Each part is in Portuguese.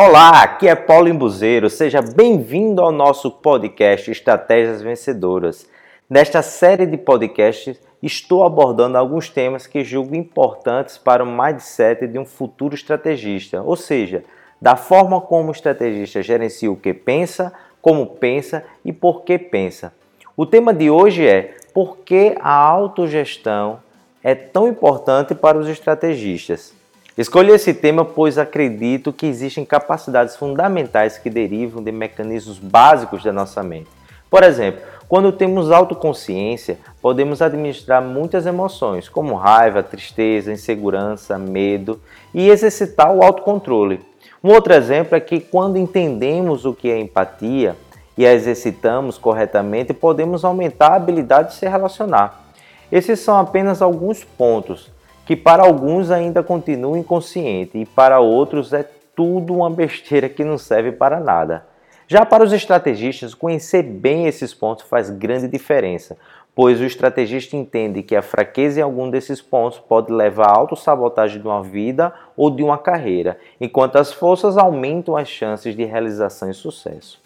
Olá, aqui é Paulo Embuzeiro. Seja bem-vindo ao nosso podcast Estratégias Vencedoras. Nesta série de podcasts, estou abordando alguns temas que julgo importantes para o mindset de um futuro estrategista, ou seja, da forma como o estrategista gerencia o que pensa, como pensa e por que pensa. O tema de hoje é por que a autogestão é tão importante para os estrategistas. Escolhi esse tema pois acredito que existem capacidades fundamentais que derivam de mecanismos básicos da nossa mente. Por exemplo, quando temos autoconsciência, podemos administrar muitas emoções, como raiva, tristeza, insegurança, medo, e exercitar o autocontrole. Um outro exemplo é que quando entendemos o que é empatia e a exercitamos corretamente, podemos aumentar a habilidade de se relacionar. Esses são apenas alguns pontos que para alguns ainda continuam inconsciente e para outros é tudo uma besteira que não serve para nada. Já para os estrategistas, conhecer bem esses pontos faz grande diferença, pois o estrategista entende que a fraqueza em algum desses pontos pode levar à autossabotagem de uma vida ou de uma carreira, enquanto as forças aumentam as chances de realização e sucesso.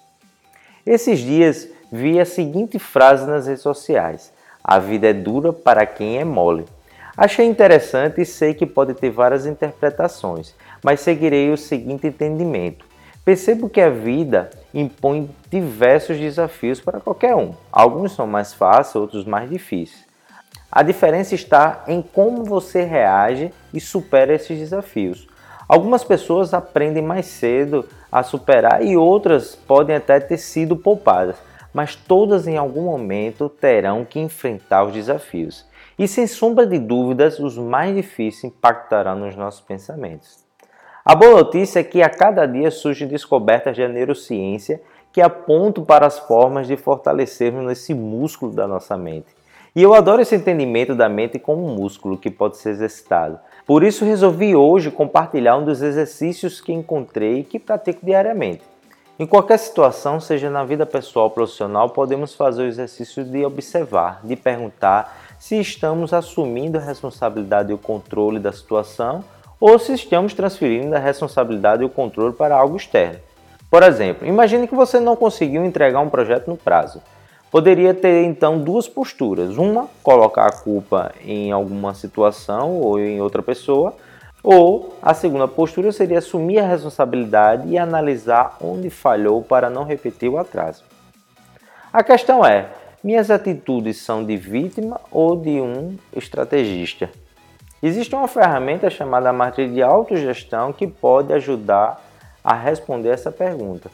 Esses dias vi a seguinte frase nas redes sociais: A vida é dura para quem é mole. Achei interessante e sei que pode ter várias interpretações, mas seguirei o seguinte entendimento. Percebo que a vida impõe diversos desafios para qualquer um. Alguns são mais fáceis, outros mais difíceis. A diferença está em como você reage e supera esses desafios. Algumas pessoas aprendem mais cedo a superar e outras podem até ter sido poupadas, mas todas em algum momento terão que enfrentar os desafios. E sem sombra de dúvidas, os mais difíceis impactarão nos nossos pensamentos. A boa notícia é que a cada dia surgem descobertas de neurociência que apontam para as formas de fortalecermos esse músculo da nossa mente. E eu adoro esse entendimento da mente como um músculo que pode ser exercitado. Por isso resolvi hoje compartilhar um dos exercícios que encontrei e que pratico diariamente. Em qualquer situação, seja na vida pessoal ou profissional, podemos fazer o exercício de observar, de perguntar se estamos assumindo a responsabilidade e o controle da situação ou se estamos transferindo a responsabilidade e o controle para algo externo. Por exemplo, imagine que você não conseguiu entregar um projeto no prazo. Poderia ter então duas posturas: uma, colocar a culpa em alguma situação ou em outra pessoa, ou a segunda postura seria assumir a responsabilidade e analisar onde falhou para não repetir o atraso. A questão é: minhas atitudes são de vítima ou de um estrategista? Existe uma ferramenta chamada matriz de autogestão que pode ajudar a responder essa pergunta.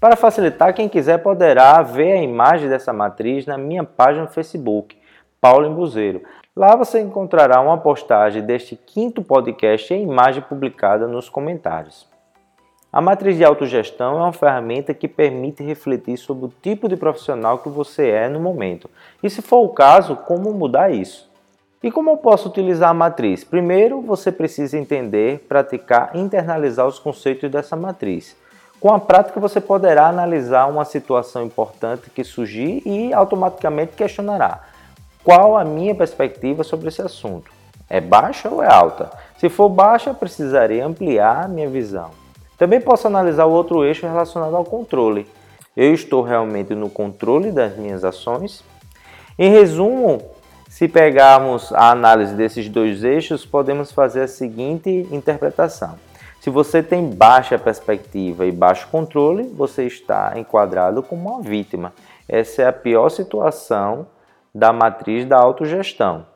Para facilitar, quem quiser poderá ver a imagem dessa matriz na minha página no Facebook, Paulo Embuzeiro. Lá você encontrará uma postagem deste quinto podcast e a imagem publicada nos comentários. A matriz de autogestão é uma ferramenta que permite refletir sobre o tipo de profissional que você é no momento e, se for o caso, como mudar isso. E como eu posso utilizar a matriz? Primeiro, você precisa entender, praticar e internalizar os conceitos dessa matriz. Com a prática, você poderá analisar uma situação importante que surgir e automaticamente questionará: qual a minha perspectiva sobre esse assunto? É baixa ou é alta? Se for baixa, precisarei ampliar minha visão. Também posso analisar o outro eixo relacionado ao controle. Eu estou realmente no controle das minhas ações? Em resumo, se pegarmos a análise desses dois eixos, podemos fazer a seguinte interpretação. Se você tem baixa perspectiva e baixo controle, você está enquadrado como uma vítima. Essa é a pior situação da matriz da autogestão.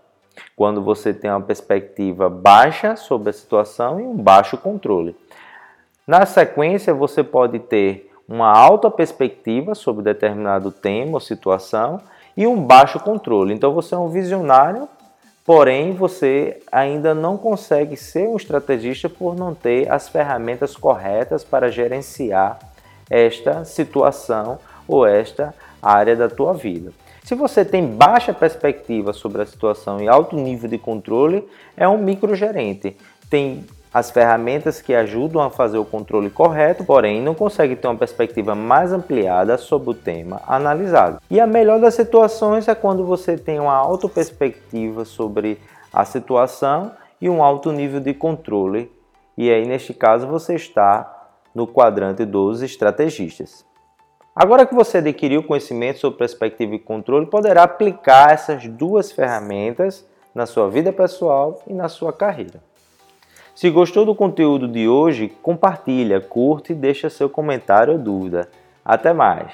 Quando você tem uma perspectiva baixa sobre a situação e um baixo controle. Na sequência, você pode ter uma alta perspectiva sobre determinado tema ou situação e um baixo controle. Então você é um visionário, porém você ainda não consegue ser um estrategista por não ter as ferramentas corretas para gerenciar esta situação ou esta área da tua vida. Se você tem baixa perspectiva sobre a situação e alto nível de controle, é um microgerente. Tem as ferramentas que ajudam a fazer o controle correto, porém não consegue ter uma perspectiva mais ampliada sobre o tema analisado. E a melhor das situações é quando você tem uma alta perspectiva sobre a situação e um alto nível de controle. E aí, neste caso, você está no quadrante dos estrategistas. Agora que você adquiriu conhecimento sobre perspectiva e controle, poderá aplicar essas duas ferramentas na sua vida pessoal e na sua carreira. Se gostou do conteúdo de hoje, compartilha, curte e deixa seu comentário ou dúvida. Até mais!